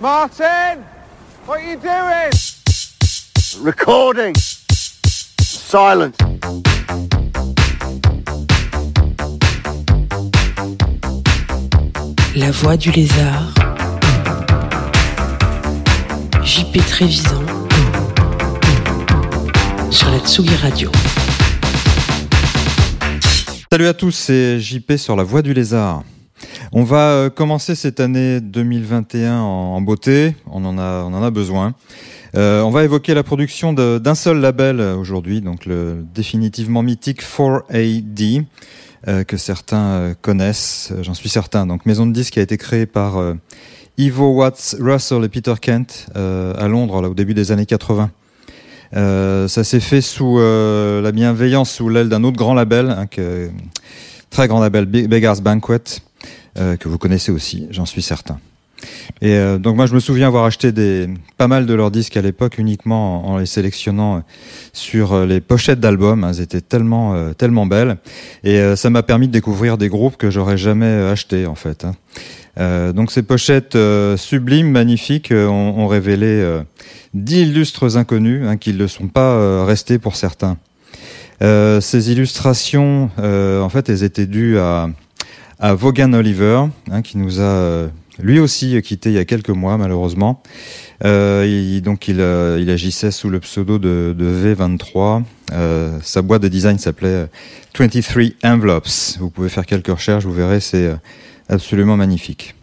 Martin! What are you doing? Recording. Silence. La voix du lézard. JP Trévisan. Sur la Tsugi Radio. Salut à tous, c'est JP sur la voie du lézard. On va euh, commencer cette année 2021 en, beauté, on en a, on en a besoin. Euh, on va évoquer la production d'un seul label euh, aujourd'hui, donc le définitivement mythique 4AD, euh, que certains euh, connaissent, j'en suis certain. Donc maison de disques qui a été créée par Ivo Watts, Russell et Peter Kent à Londres là, au début des années 80. Euh, ça s'est fait sous la bienveillance, sous l'aile d'un autre grand label, hein, que, très grand label, Be- Beggars Banquet, euh, que vous connaissez aussi, j'en suis certain. Et euh, donc moi je me souviens avoir acheté des pas mal de leurs disques à l'époque uniquement en, les sélectionnant sur euh, les pochettes d'albums. Elles étaient tellement euh, tellement belles et euh, ça m'a permis de découvrir des groupes que j'aurais jamais achetés en fait. hein. Donc ces pochettes sublimes, magnifiques, ont, ont révélé d'illustres inconnus hein, qui ne sont pas restés pour certains. Ces illustrations, en fait, elles étaient dues à, à Vaughan Oliver, hein, qui nous a euh, lui aussi quitté il y a quelques mois, malheureusement. Euh, il, donc, il, euh, il agissait sous le pseudo de, de V23. Euh, sa boîte de design s'appelait 23 Envelopes. Vous pouvez faire quelques recherches, vous verrez, c'est euh, absolument magnifique.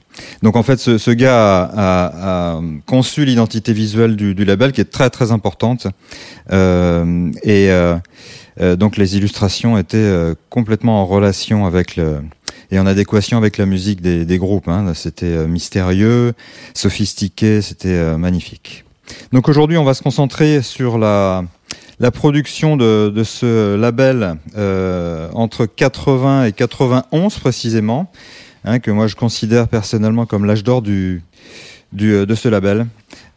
Donc en fait, ce, ce gars a, a- a conçu l'identité visuelle du, du label, qui est très très importante, Euh, et euh, euh, donc les illustrations étaient euh, complètement en relation avec le et en adéquation avec la musique des, des groupes. Hein. C'était euh, mystérieux, sophistiqué, c'était euh, magnifique. Donc aujourd'hui, on va se concentrer sur la la production de, de ce label euh, entre 80 et 91 précisément, hein, que moi je considère personnellement comme l'âge d'or du, du euh, de ce label.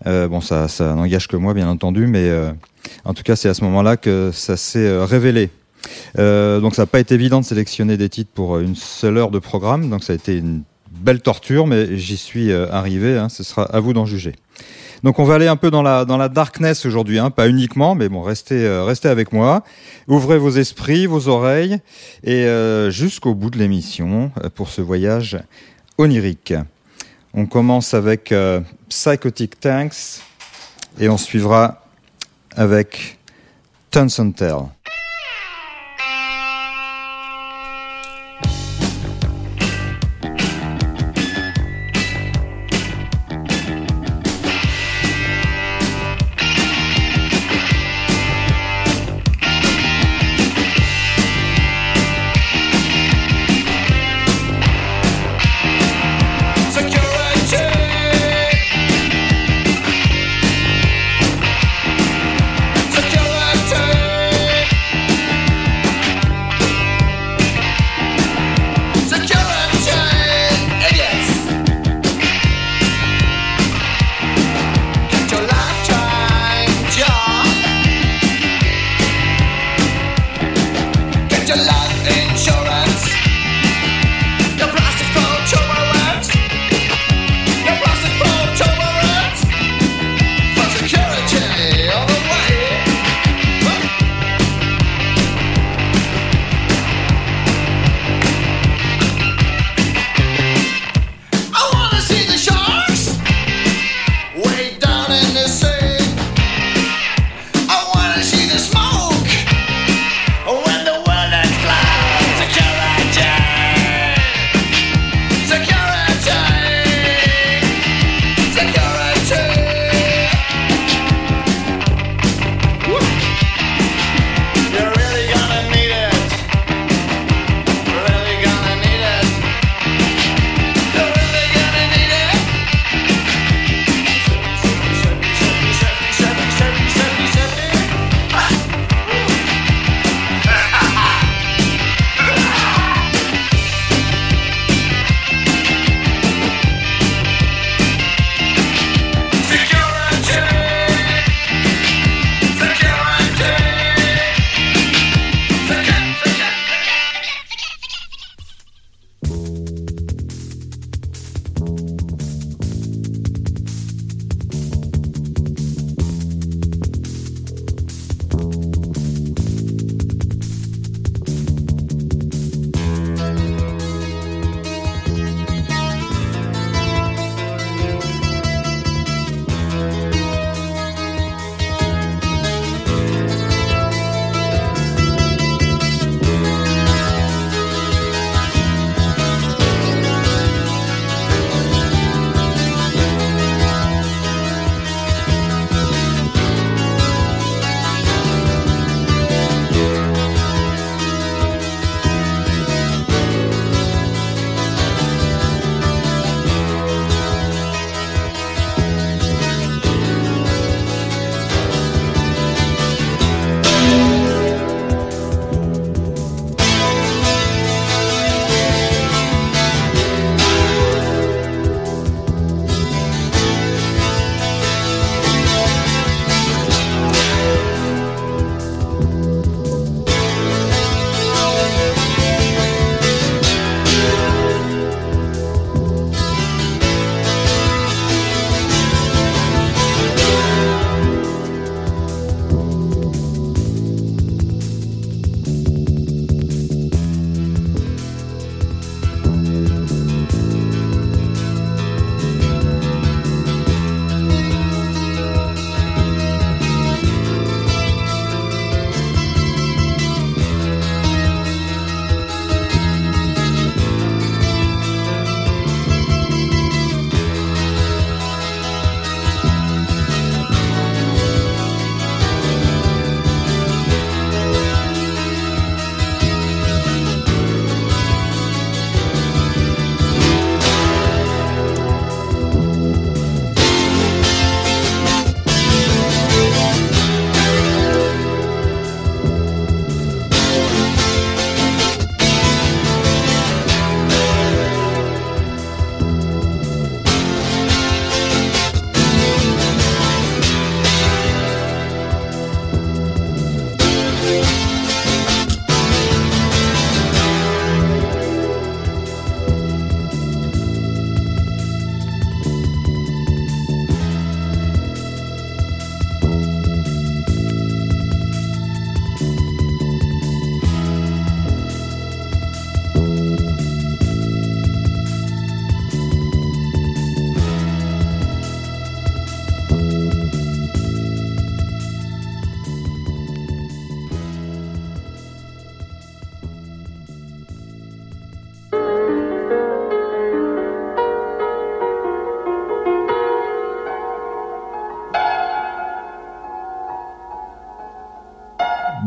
Euh, bon, ça, ça n'engage que moi, bien entendu, mais euh, en tout cas, c'est à ce moment-là que ça s'est révélé. Euh, donc, ça n'a pas été évident de sélectionner des titres pour euh, une seule heure de programme, donc ça a été une belle torture, mais j'y suis euh, arrivé. Hein, ce sera à vous d'en juger. Donc on va aller un peu dans la dans la darkness aujourd'hui, hein, pas uniquement, mais bon, restez restez avec moi, ouvrez vos esprits, vos oreilles et jusqu'au bout de l'émission pour ce voyage onirique. On commence avec Psychotic Tanks et on suivra avec Tons and Tell.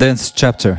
Dance Chapter.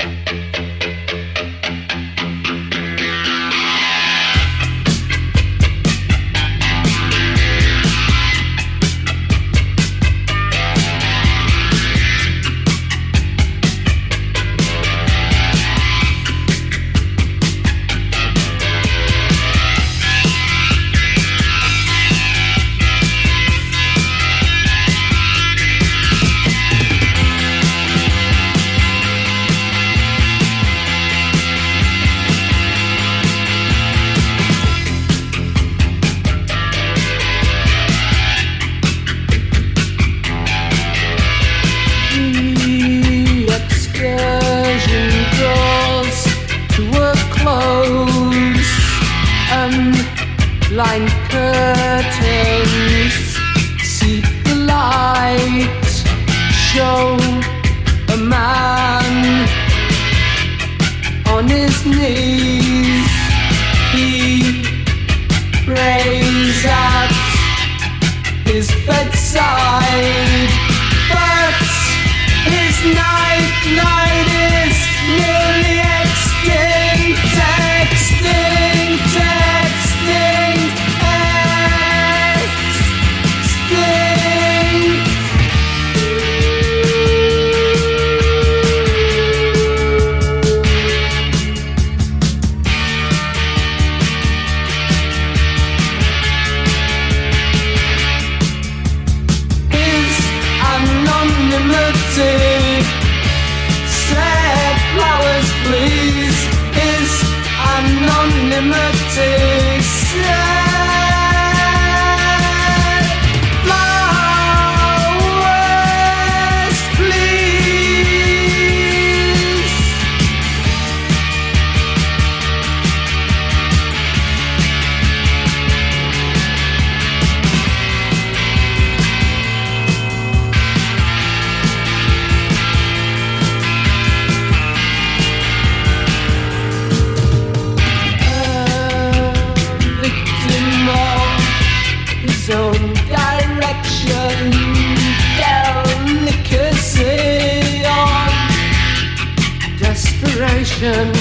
vision.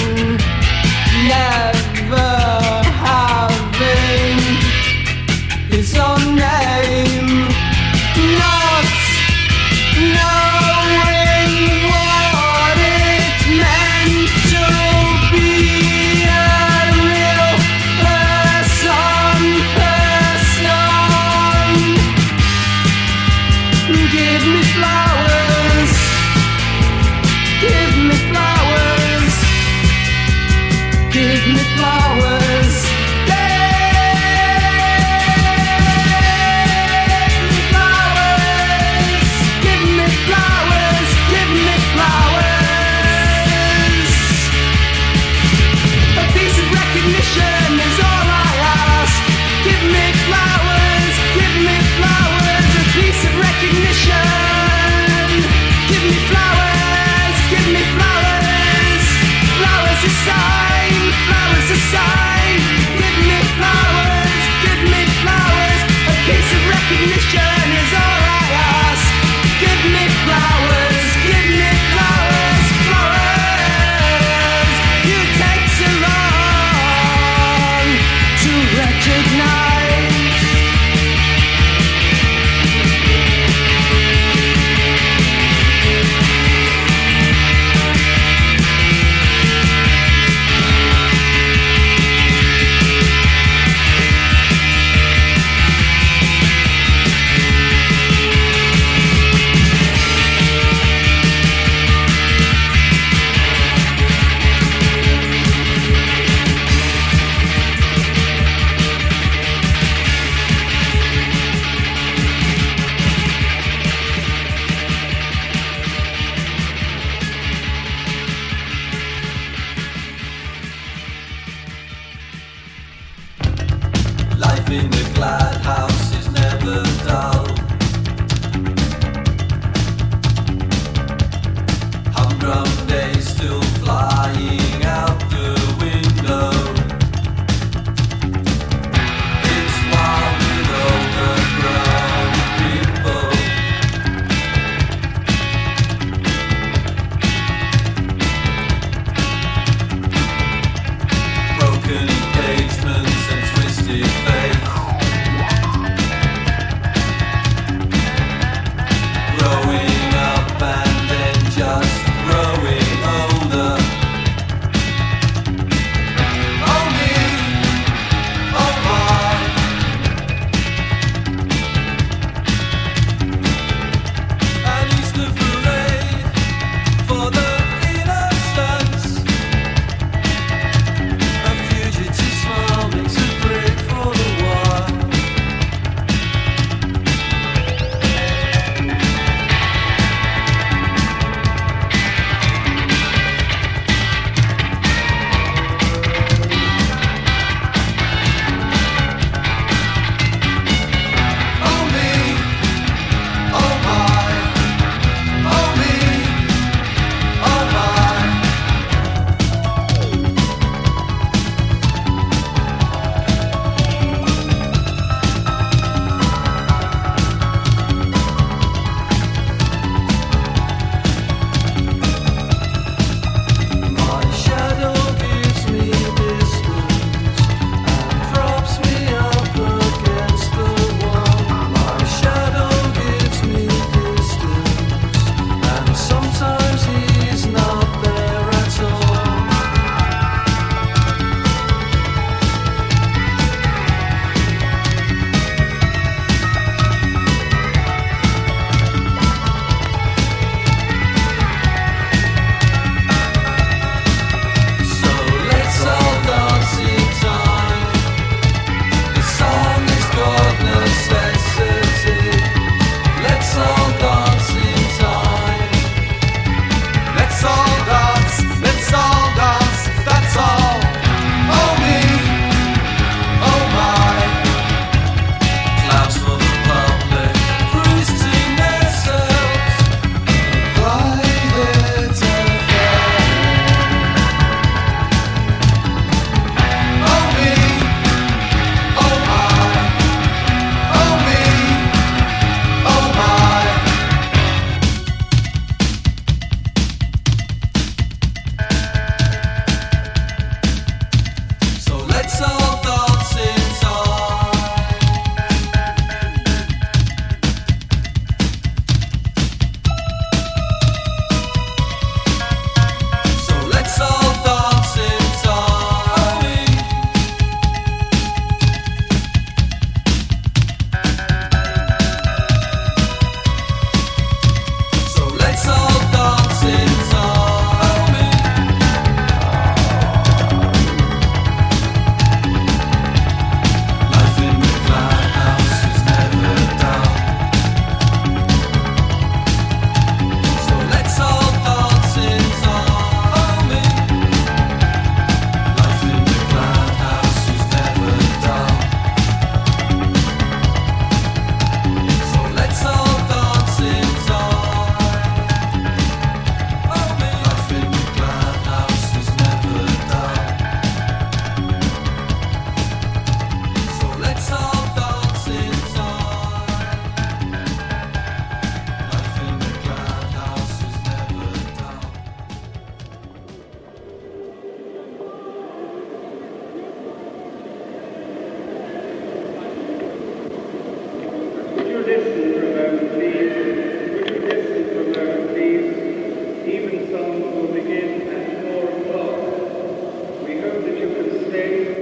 Blood.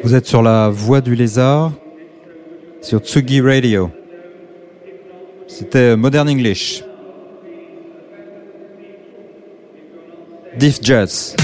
Vous êtes sur la voie du lézard, sur Tsugi Radio. C'était Modern English. Diff Jazz.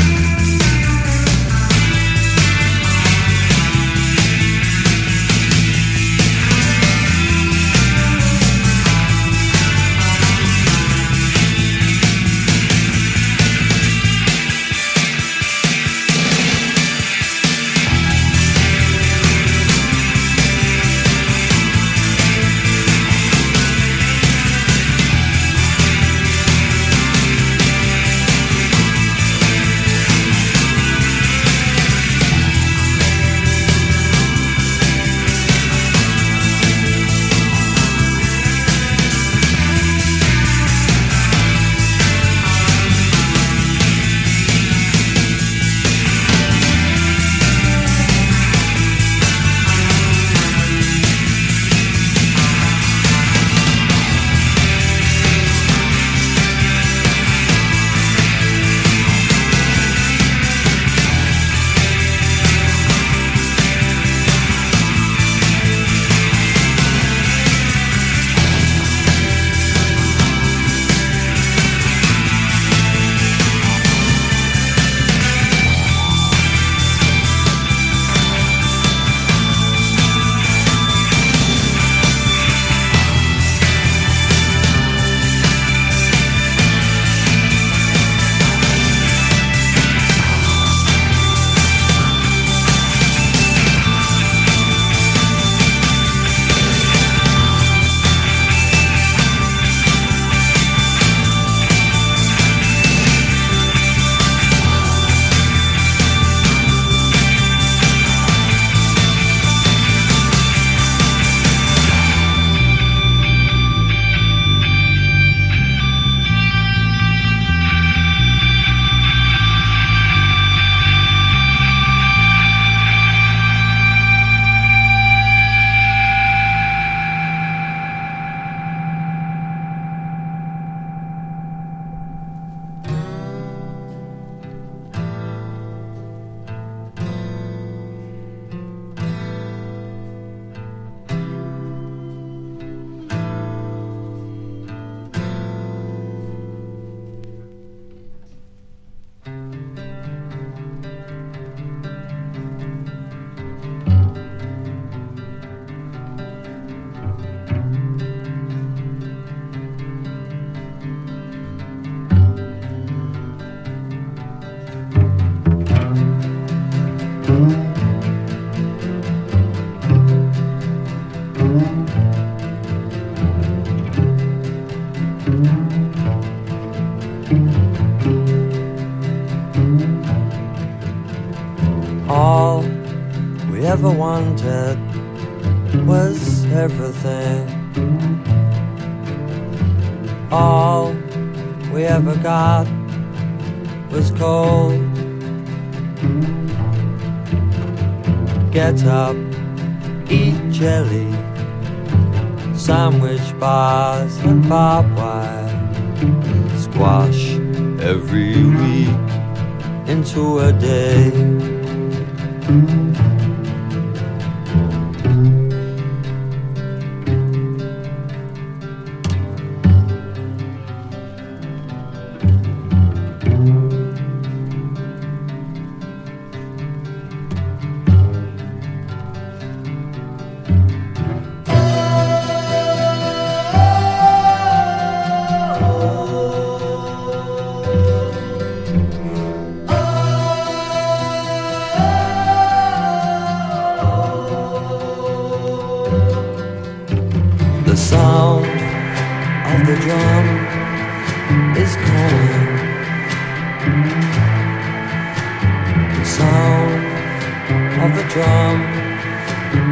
Drum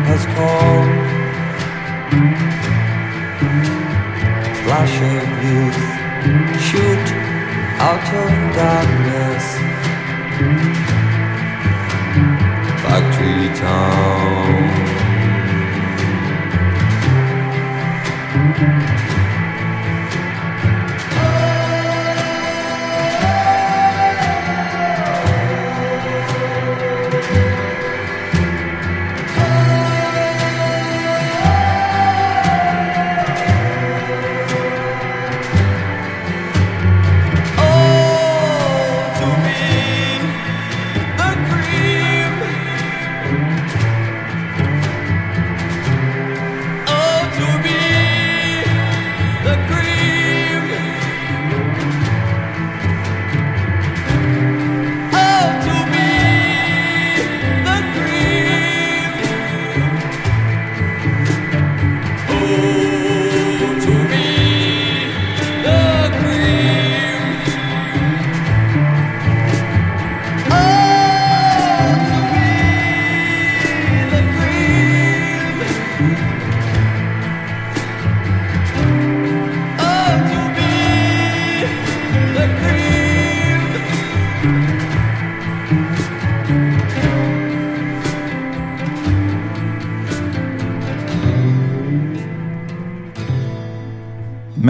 has called. Flash of youth shoot out of darkness. Factory town.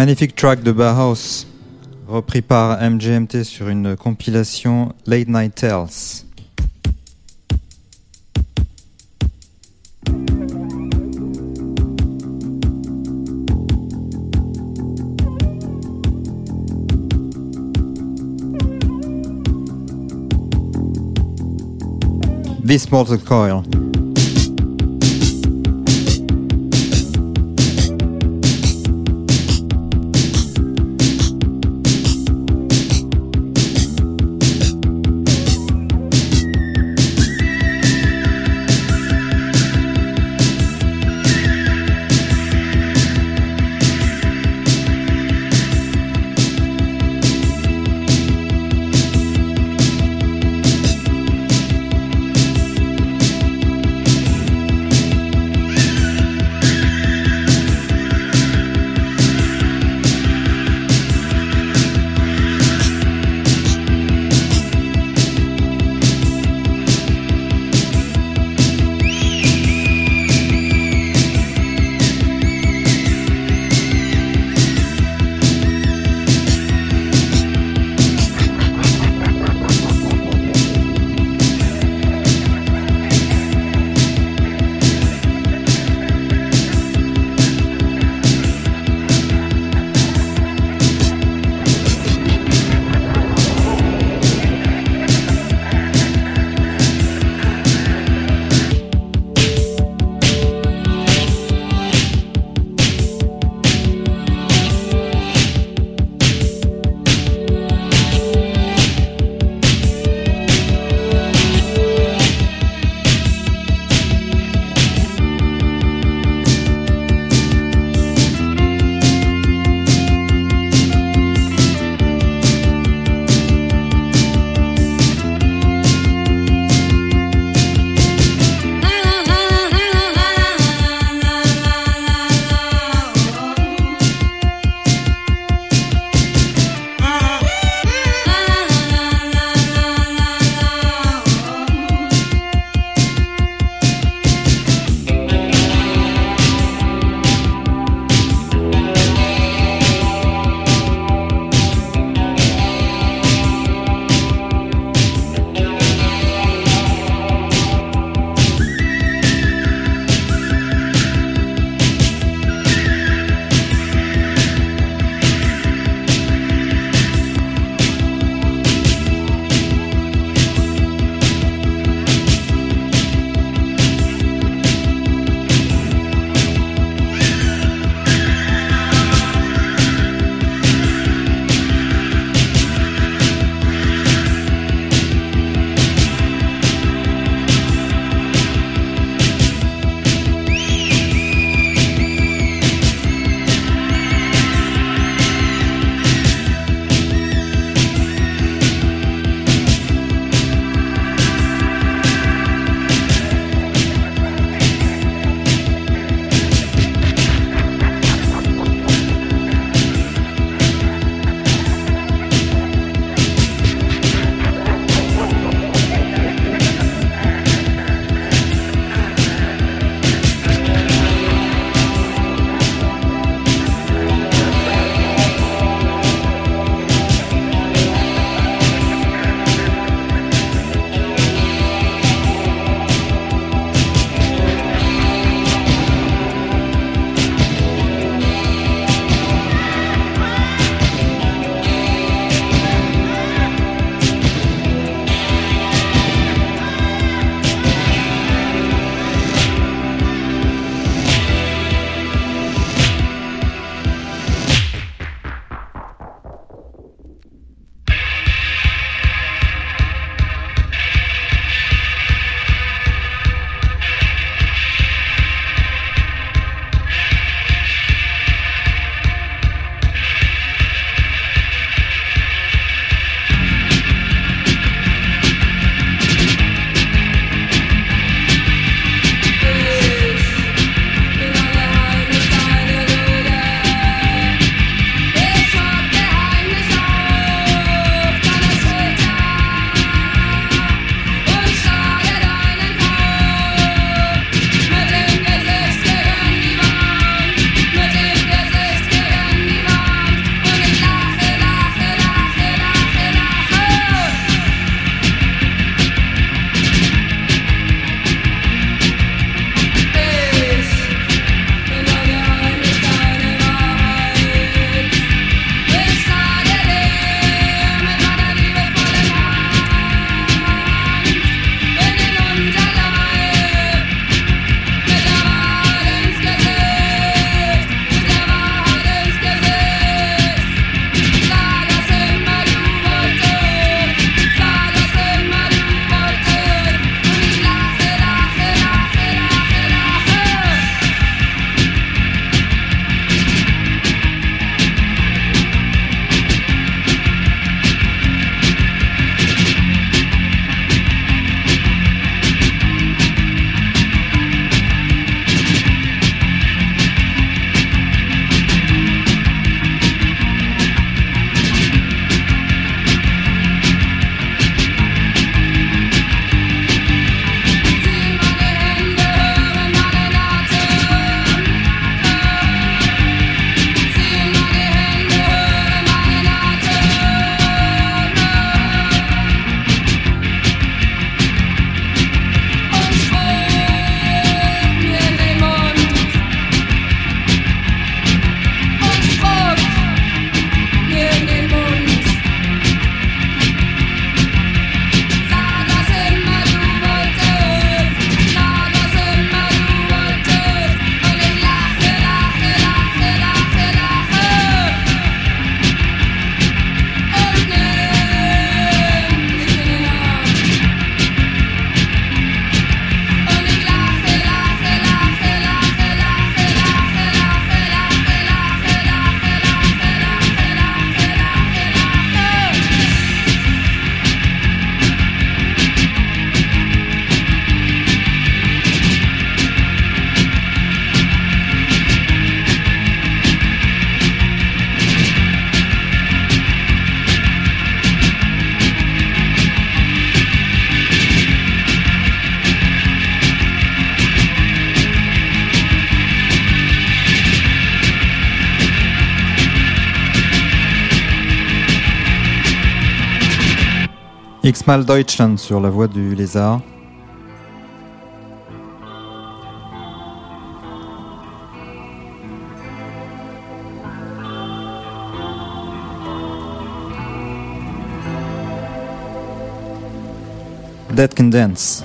Magnifique track de Bauhaus, repris par MGMT sur une compilation Late Night Tales. This Mortal Coil. X-Mal Deutschland sur la voie du lézard. That Can Dance.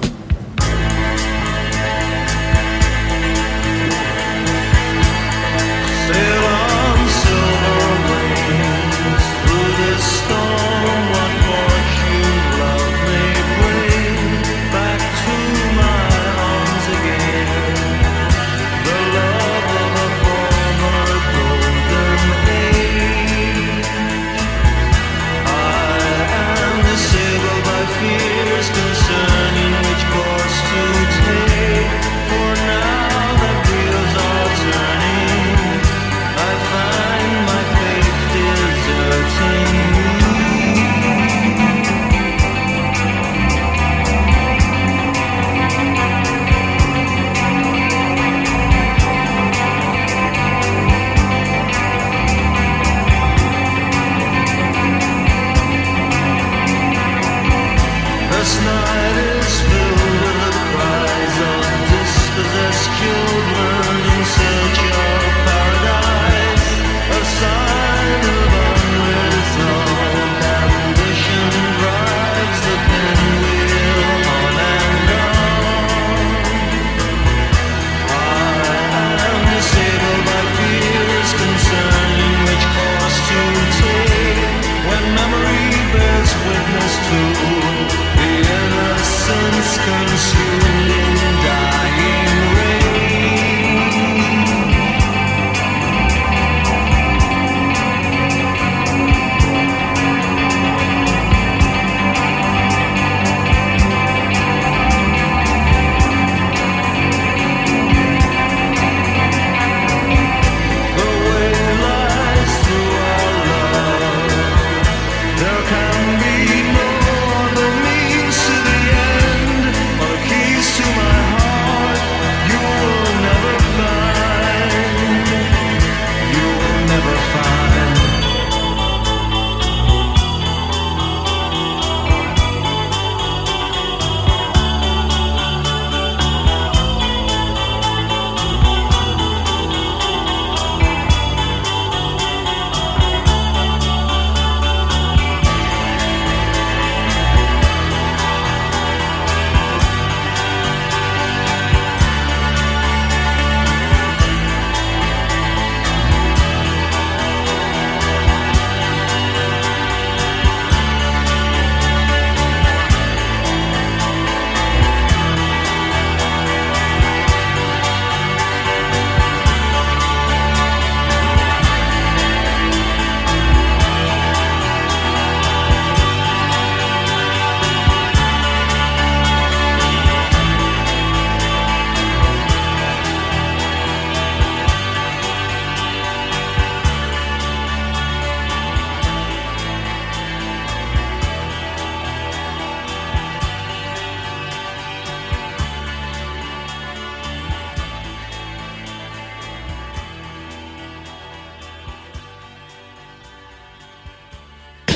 can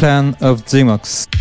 Fan of Dimox.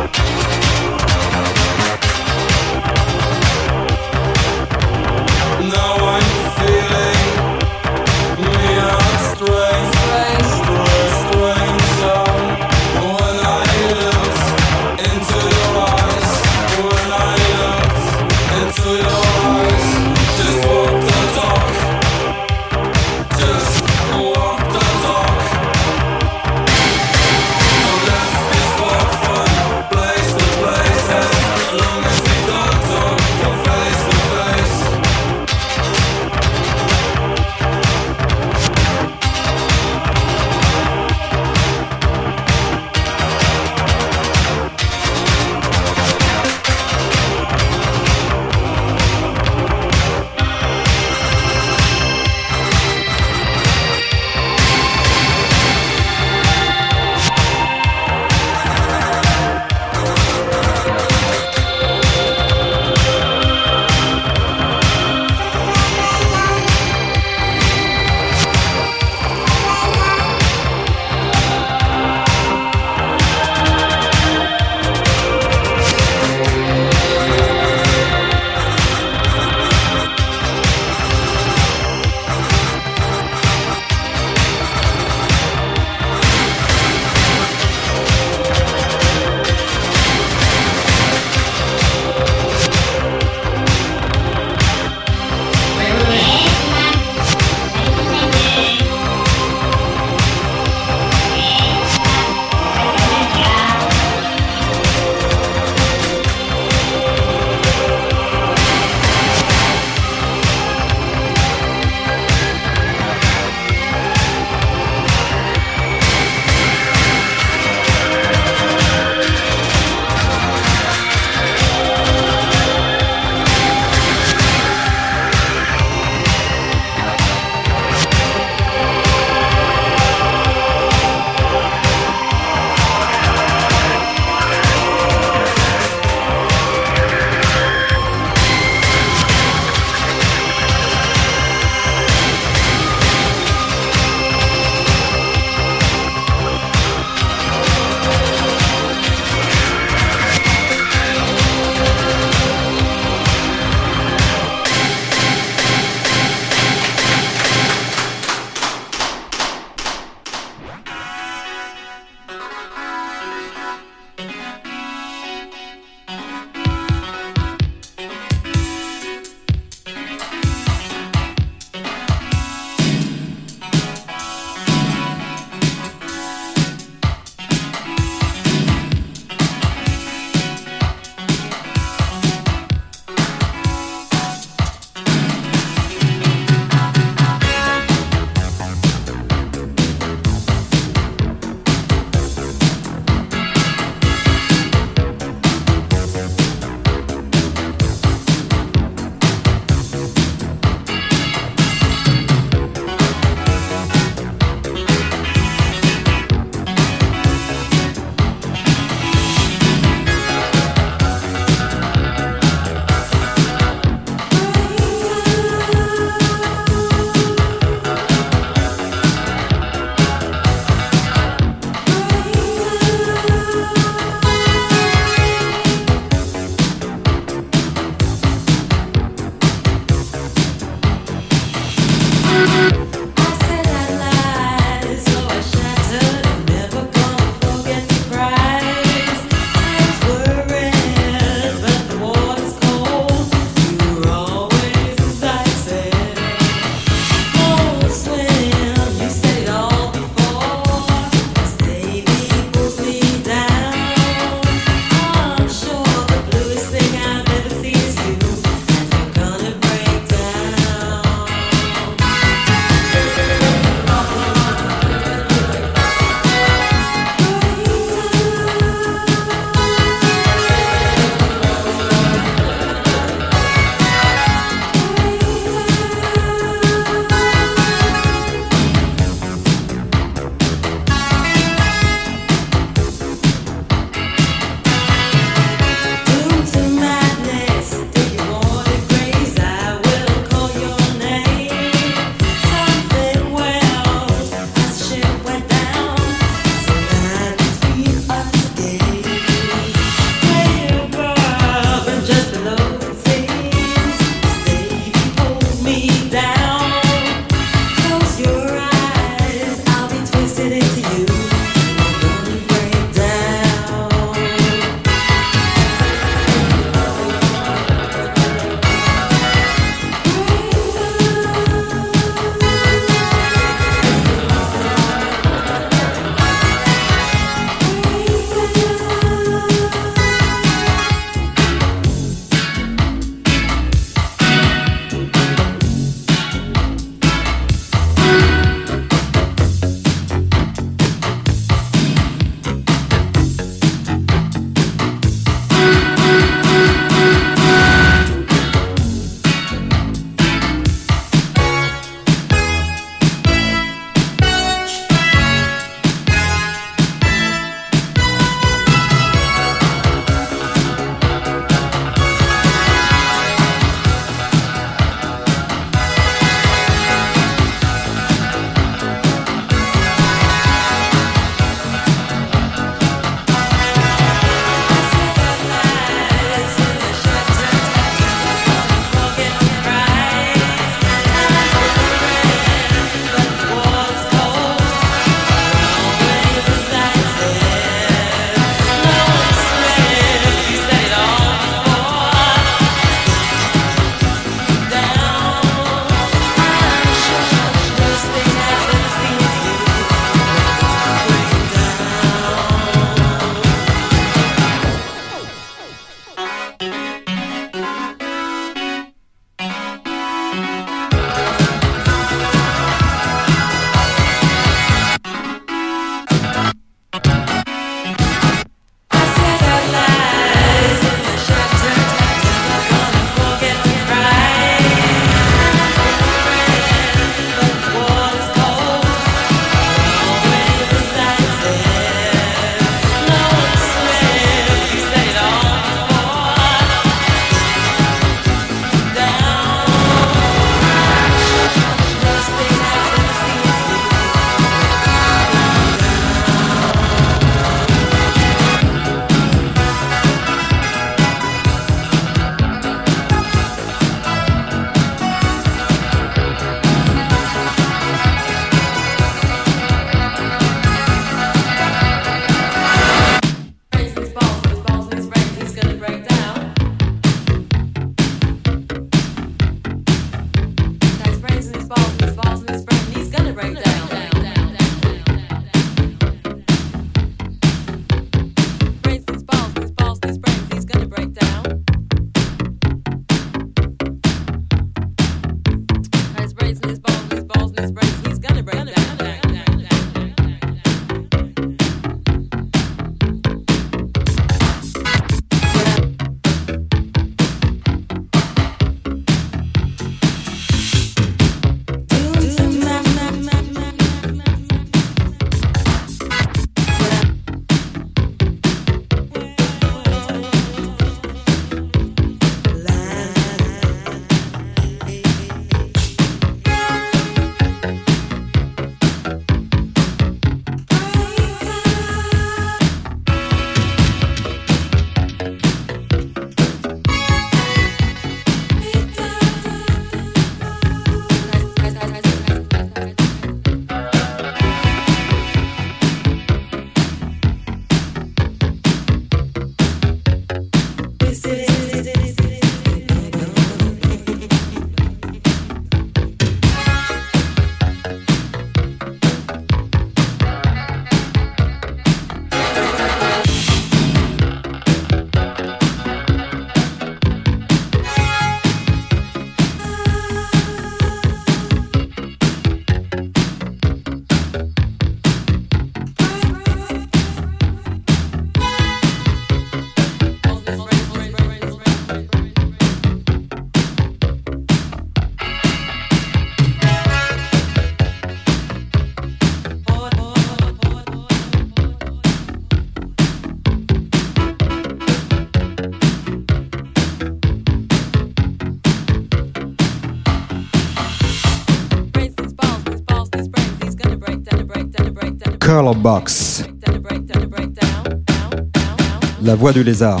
La voix du lézard.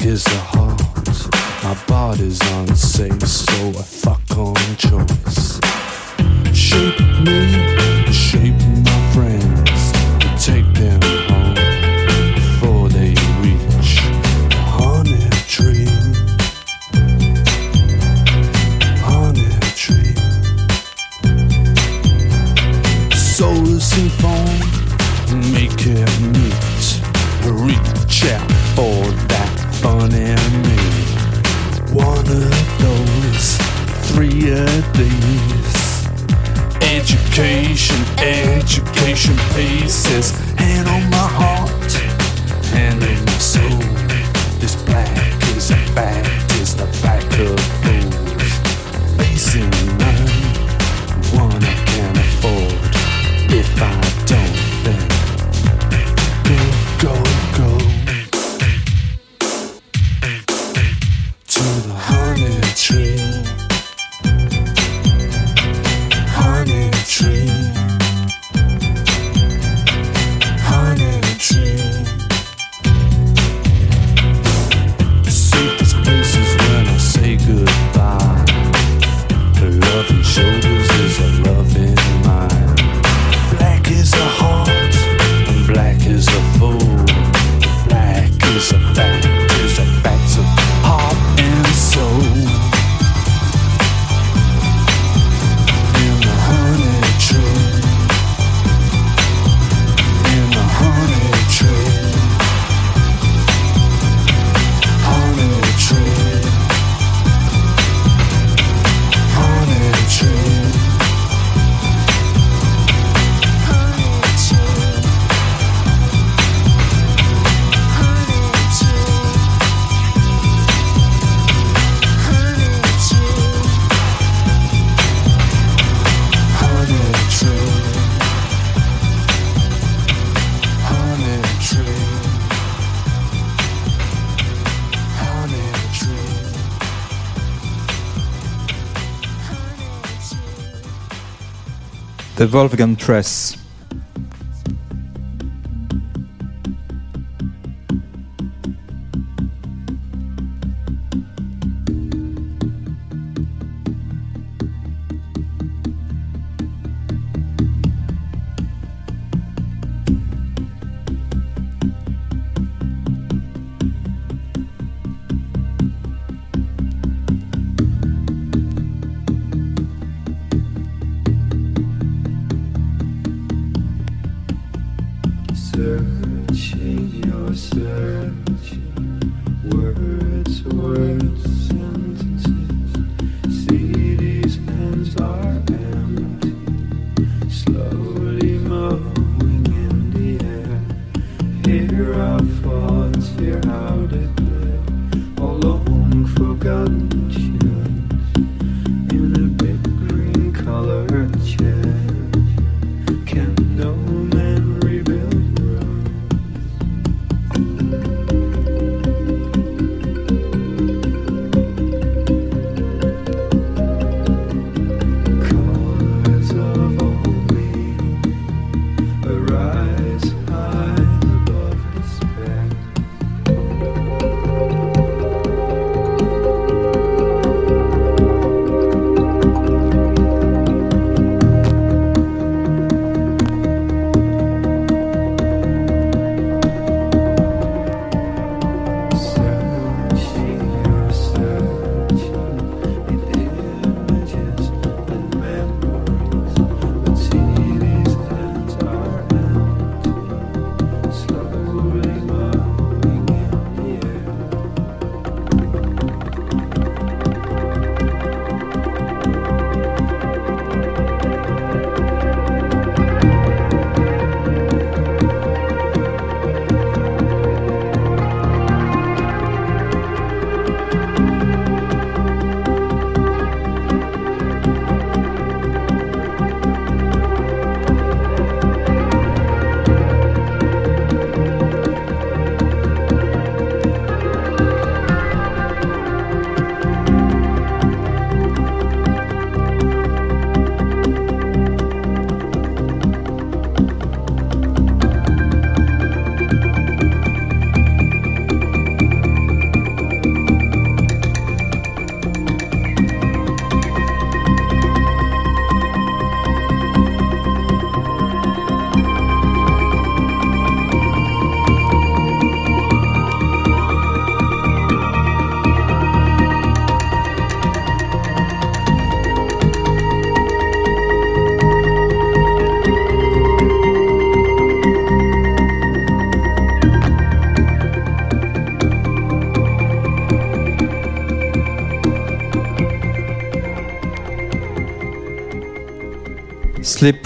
Is the heart, my body's unsafe, so I fuck on choice. Shoot me. the Wolfgang Tress.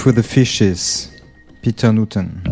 For the fishes, Peter Newton.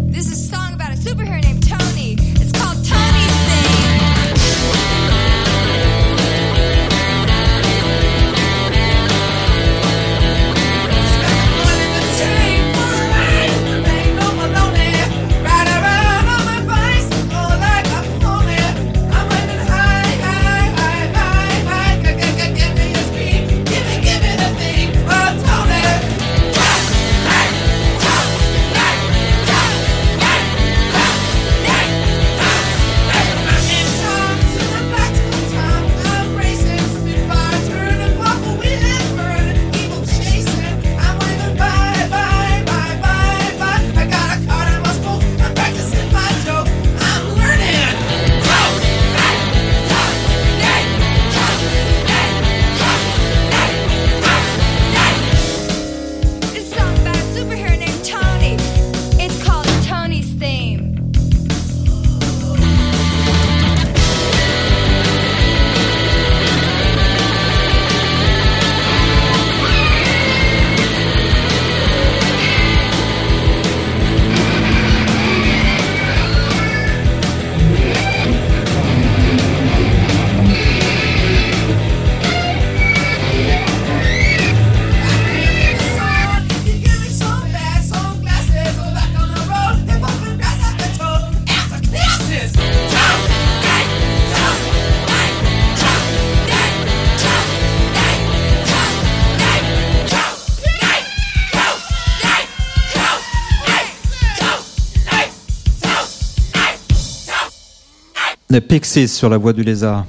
Pixies sur la voie du lézard.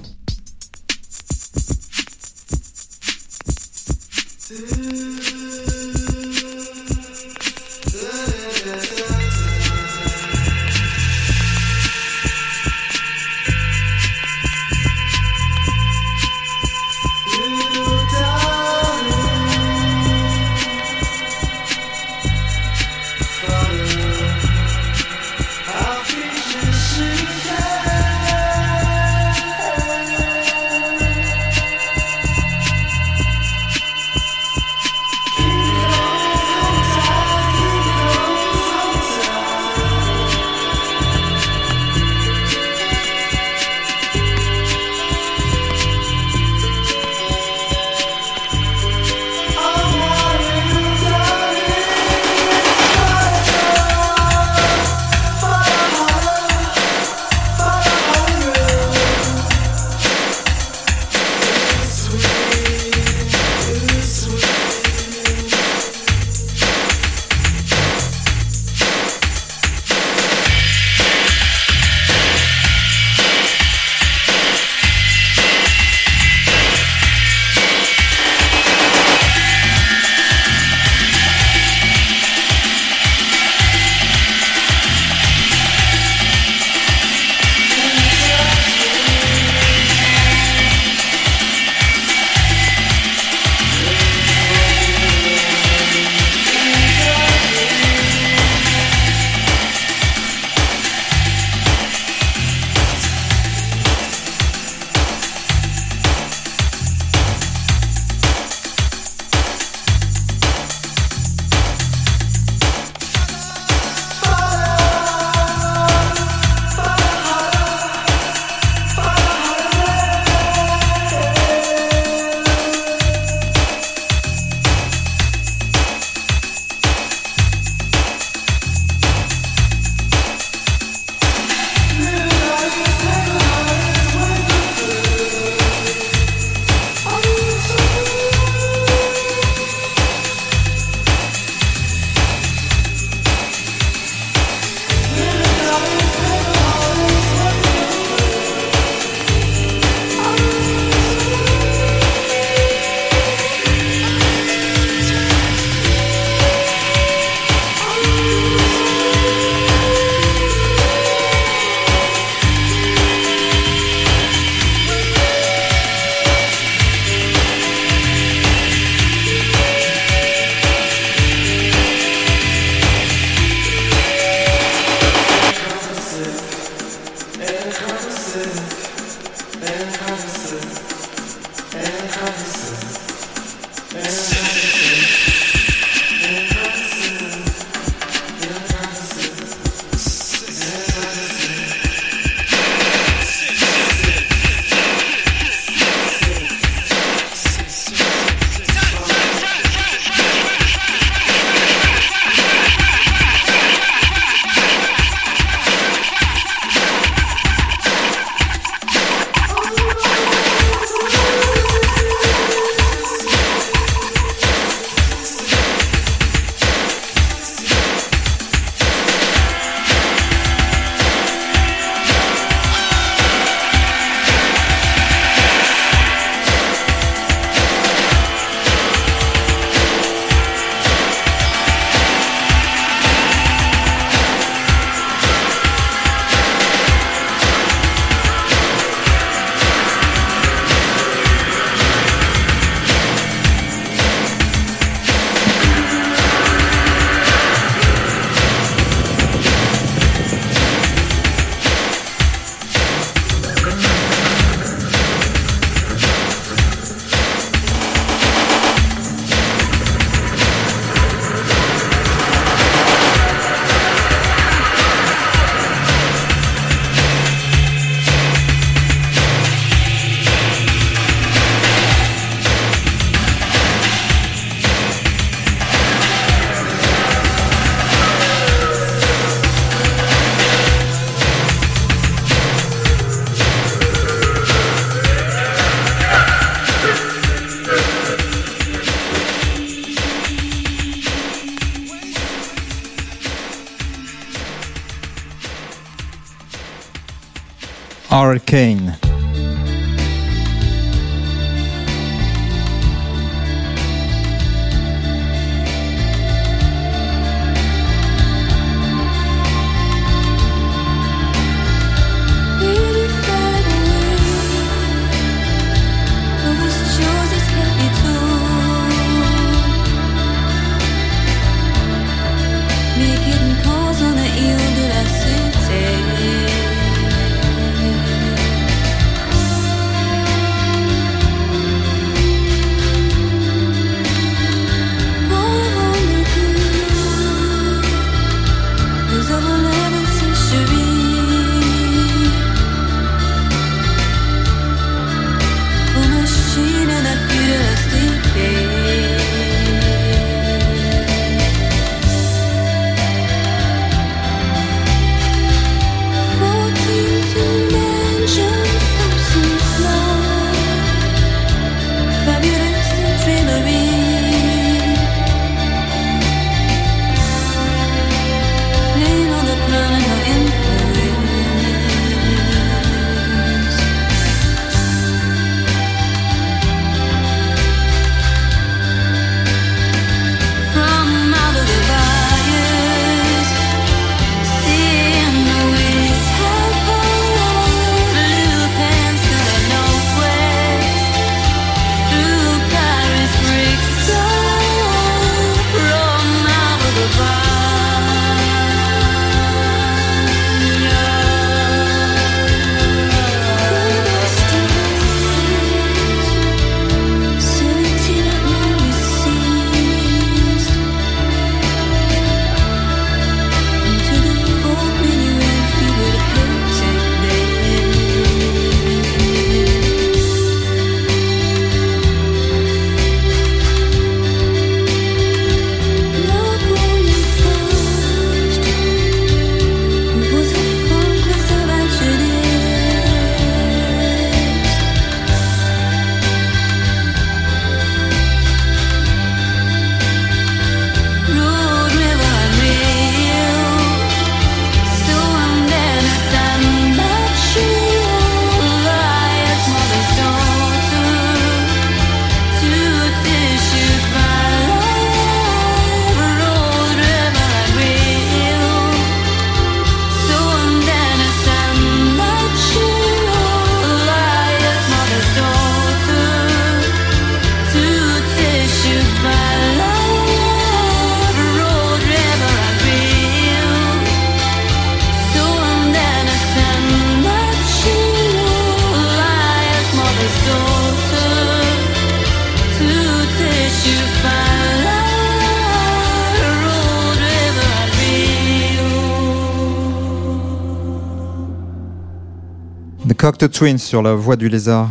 The Cocteau Twins sur la voie du lézard.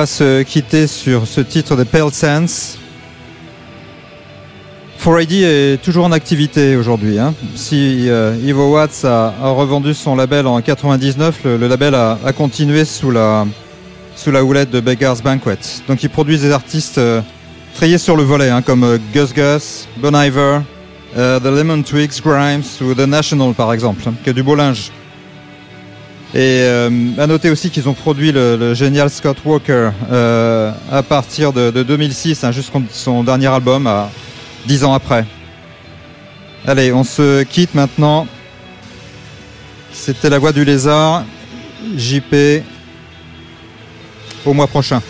Va se quitter sur ce titre de Pale Sense. 4AD est toujours en activité aujourd'hui. hein. Si euh, Ivo Watts a, revendu son label en 99, le, label a, a continué sous la, sous la houlette de Beggar's Banquet. Donc ils produisent des artistes euh, triés sur le volet, hein, comme euh, Gus Gus, Bon Iver, euh, The Lemon Twigs, Grimes ou The National par exemple, hein, qui a du beau linge. Et euh, à noter aussi qu'ils ont produit le, génial Scott Walker euh, à partir de, de 2006 hein, jusqu'à son dernier album, à 10 ans après. Allez, on se quitte maintenant. C'était la voix du lézard. JP. Au mois prochain.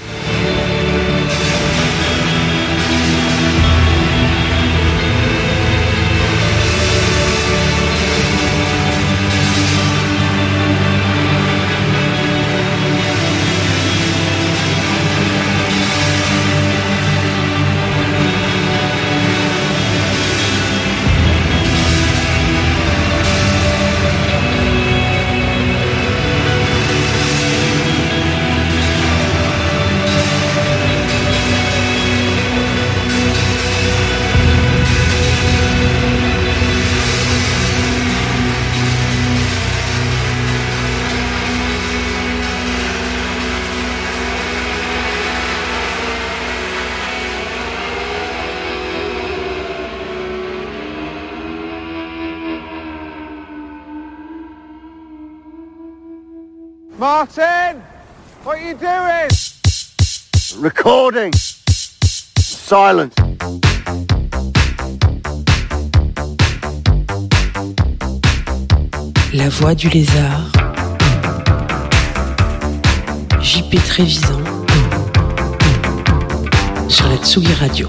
Recording. Silence. La voix du lézard. JP Trévisan. Sur la Tsugi Radio.